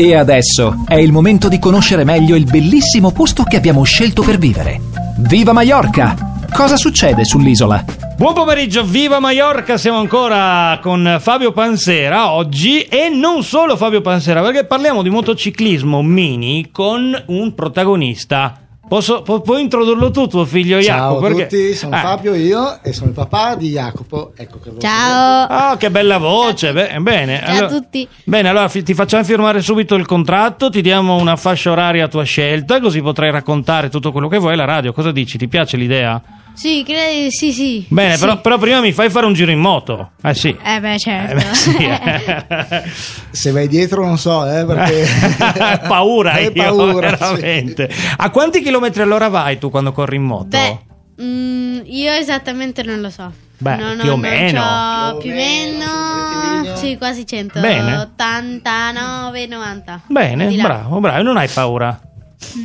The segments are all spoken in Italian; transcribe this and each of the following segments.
E adesso è il momento di conoscere meglio il bellissimo posto che abbiamo scelto per vivere. Viva Mallorca! Cosa succede sull'isola? Buon pomeriggio, viva Mallorca! Siamo ancora con Fabio Pansera oggi e non solo Fabio Pansera, perché parliamo di motociclismo mini con un protagonista Posso, pu- puoi introdurlo tu, tuo figlio Ciao Jacopo? a perché- tutti, sono Ah. Fabio io e sono il papà di Jacopo. Ecco che. Ciao. Ah, che bella voce! Be- bene. Ciao a allora, tutti. Bene, allora fi- ti facciamo firmare subito il contratto, ti diamo una fascia oraria a tua scelta, così potrai raccontare tutto quello che vuoi alla radio. Cosa dici? Ti piace l'idea? Sì, credo, sì, sì. Bene, Sì. però, però prima mi fai fare un giro in moto. Eh sì. Eh beh, certo. Eh, beh, sì, eh. Se vai dietro non so, eh, perché... paura Hai io, paura, sì. veramente. A quanti chilometri all'ora vai tu quando corri in moto? Beh, mm, io esattamente non lo so. Beh, No, no, più o meno. Più o meno. Sì, quasi 100. Bene. 89, 90. Bene, bravo, bravo, non hai paura.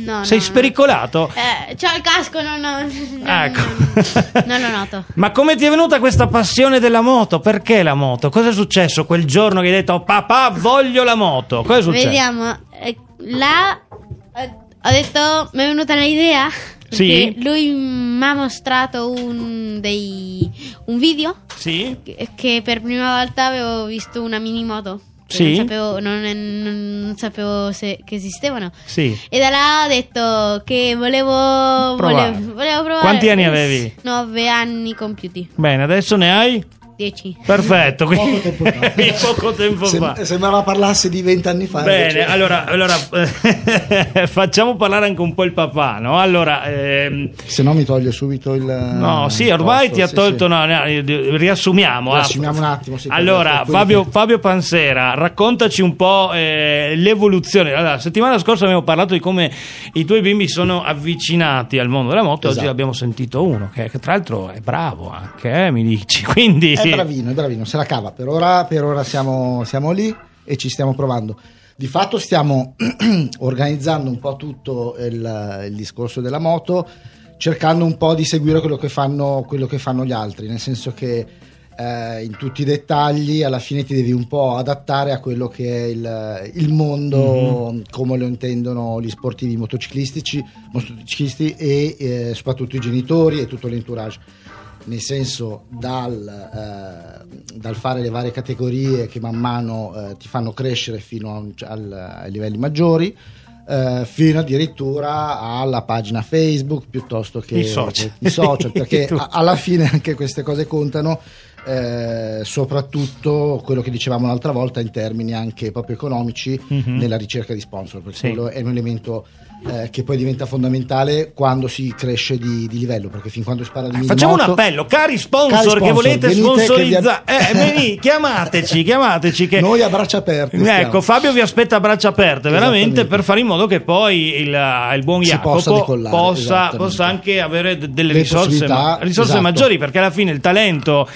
No, Sei no, spericolato? no. Eh, c'ho il casco, no, no. Ecco. no, non lo noto. Ma come ti è venuta questa passione della moto? Perché la moto? Cosa è successo quel giorno che hai detto "Oh, papà voglio la moto? Cosa è successo? Vediamo. eh, là eh, ho detto, mi è venuta l'idea. Sì? Lui mi ha mostrato un, dei, un video Sì? che- che per prima volta avevo visto una mini moto. Sì? Non sapevo, non, non- non sapevo se, che esistevano. Sì. E da là ho detto che volevo Provare. volevo, volevo provare. Quanti anni avevi? Nove anni compiuti. Bene, adesso ne hai? Dieci. Perfetto, quindi Poco tempo fa. di poco tempo fa. Sem- sembrava parlasse di vent'anni fa. Bene, invece- allora, allora facciamo parlare anche un po' il papà, no? Allora, ehm, Se no mi toglie subito il... No, sì, ormai posto, ti ha sì, tolto. sì. No, no, eh, riassumiamo. ah. Riassumiamo un attimo, sì, allora, Fabio, che- Fabio Pansera, raccontaci un po' eh, l'evoluzione. Allora, la settimana scorsa abbiamo parlato di come i tuoi bimbi sono avvicinati al mondo della moto. Oggi Esatto. abbiamo sentito uno che, che tra l'altro è bravo anche, eh, mi dici. Quindi, È bravino, è bravino, se la cava. Per ora, per ora siamo, siamo lì e ci stiamo provando. Di fatto stiamo organizzando un po' tutto il, il discorso della moto, cercando un po' di seguire quello che fanno, quello che fanno gli altri, nel senso che eh, in tutti i dettagli alla fine ti devi un po' adattare a quello che è il, il mondo, come lo intendono gli sportivi motociclistici, motociclisti e eh, soprattutto i genitori e tutto l'entourage nel senso dal, eh, dal fare le varie categorie che man mano eh, ti fanno crescere fino un- al- ai livelli maggiori eh, fino addirittura alla pagina Facebook piuttosto che I social. i social perché a- alla fine anche queste cose contano eh, soprattutto quello che dicevamo l'altra volta in termini anche proprio economici Mhm. nella ricerca di sponsor perché Sì. quello è un elemento eh, che poi diventa fondamentale quando si cresce di, di livello perché fin quando si parla di Eh, Facciamo un appello, cari sponsor, Cari sponsor, che volete venite che vi- sponsorizzare, eh, veni, chiamateci, chiamateci. Che... Noi a braccia aperte Ecco, stiamo. Fabio vi aspetta a braccia aperte, veramente, per fare in modo che poi il, il buon Jacopo possa possa, possa anche avere delle Le risorse, risorse esatto. maggiori, perché alla fine il talento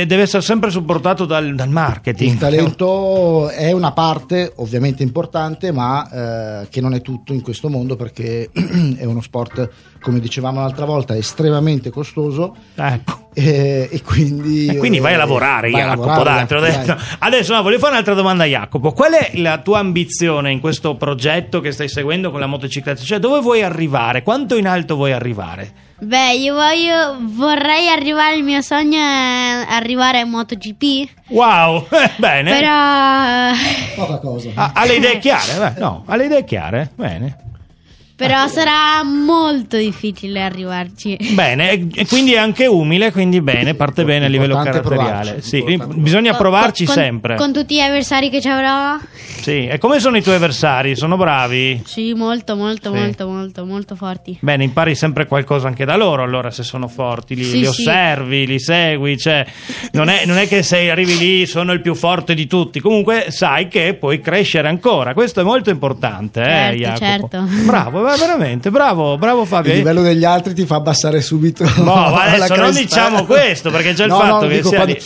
eh, deve essere sempre supportato dal, dal marketing. Il talento è una parte ovviamente importante, ma eh, che non è tutto in questo mondo perché è uno sport, come dicevamo l'altra volta, estremamente costoso Ecco. e, e quindi... E quindi vai a eh, lavorare, vai a Jacopo. lavorare, dai, Jacopo, detto. dai. Adesso no, voglio fare un'altra domanda a Jacopo. Qual è la tua ambizione in questo progetto che stai seguendo con la motocicletta? Cioè, dove vuoi arrivare? Quanto in alto vuoi arrivare? Beh, io voglio, vorrei arrivare, il mio sogno è arrivare a MotoGP, Wow, eh, bene. però, Poca cosa. Ha, ha le idee chiare? Beh, no, ha le idee chiare. Bene. però sarà molto difficile arrivarci. Bene, e- quindi è anche umile, quindi bene, parte bene a livello caratteriale. provarci, Sì, bisogna provarci con- sempre. Con tutti gli avversari che ci avrò? Sì, e come sono i tuoi avversari? Sono bravi? Sì, molto, molto, Sì. molto, molto, molto forti. Bene, impari sempre qualcosa anche da loro, allora se sono forti, li, Sì, li sì. osservi, li segui, cioè non è, non è che sei arrivi lì, sono il più forte di tutti, comunque sai che puoi crescere ancora, questo è molto importante, eh, Certo, Jacopo. certo. Bravo, va veramente, bravo, bravo Fabio. Il livello degli altri ti fa abbassare subito. No, ma la adesso non diciamo questo, perché già il No, fatto no, che sia quando, lì-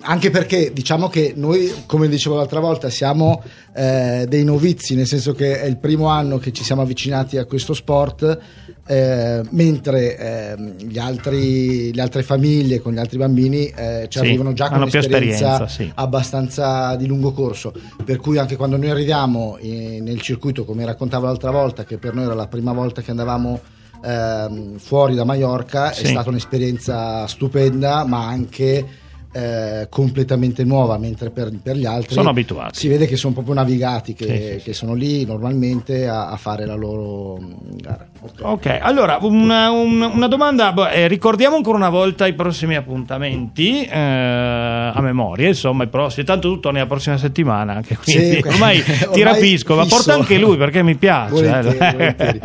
anche perché diciamo che noi, come dicevo l'altra volta, siamo eh, dei novizi, nel senso che è il primo anno che ci siamo avvicinati a questo sport, eh, mentre eh, gli altri, le altre famiglie con gli altri bambini eh, ci Sì, arrivano già con un'esperienza esperienza, sì. abbastanza di lungo corso. Per cui anche quando noi arriviamo eh, nel circuito, come raccontavo l'altra volta, che per noi era la prima volta che andavamo ehm, fuori da Mallorca, Sì. è stata un'esperienza stupenda, ma anche eh, completamente nuova, mentre per, per gli altri Sono abituati. si vede che sono proprio navigati, che, Sì, sì, che sono lì normalmente a, a fare la loro mm, gara. Ok, allora una, un- una domanda, boh, eh, ricordiamo ancora una volta i prossimi appuntamenti eh, a memoria, insomma i prossimi, tanto tu torni la prossima settimana, anche quindi Sì, ormai, ti ormai rapisco, ma fisso. porta anche lui perché mi piace. Volentieri, eh. volentieri.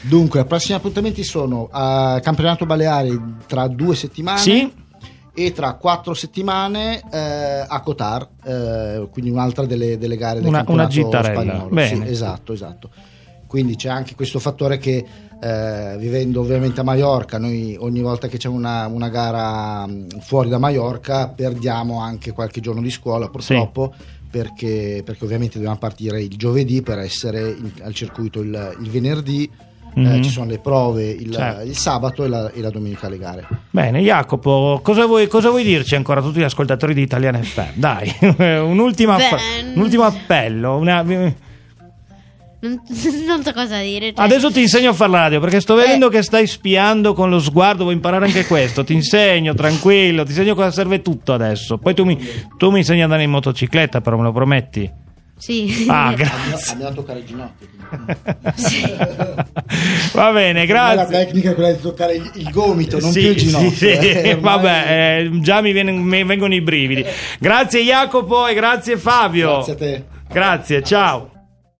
Dunque, i prossimi appuntamenti sono a Campionato Baleari tra due settimane Sì. E tra quattro settimane eh, a Qatar, eh, quindi un'altra delle, delle gare del Una- una spagnolo. Bene. Sì, esatto, esatto. Quindi c'è anche questo fattore che eh, vivendo ovviamente a Mallorca, noi ogni volta che c'è una, una gara fuori da Mallorca perdiamo anche qualche giorno di scuola purtroppo. Perché, perché ovviamente dobbiamo partire il giovedì per essere in- al circuito il, il venerdì, eh, Mhm. ci sono le prove il, Certo. il sabato e la, e la domenica le gare. Bene, Jacopo, cosa vuoi, cosa vuoi dirci ancora a tutti gli ascoltatori di Italian FM? Dai, un, ultimo aff- un ultimo appello. una- Non, non so cosa dire. cioè- Adesso ti insegno a fare radio perché sto Eh. vedendo che stai spiando con lo sguardo. Vuoi imparare anche questo? Ti insegno, tranquillo. Ti insegno cosa serve tutto adesso. Poi tu mi, tu mi insegni ad andare in motocicletta, però me lo prometti? Sì. Ah, Andiamo, grazie. andiamo a toccare il ginocchio. Va bene, La grazie. tecnica è quella di toccare il, gomito, non Sì, più il ginocchio. sì, sì. eh, Vabbè, eh, già mi, viene- mi vengono i brividi. Grazie Jacopo e grazie Fabio. Grazie a te. Grazie, ciao.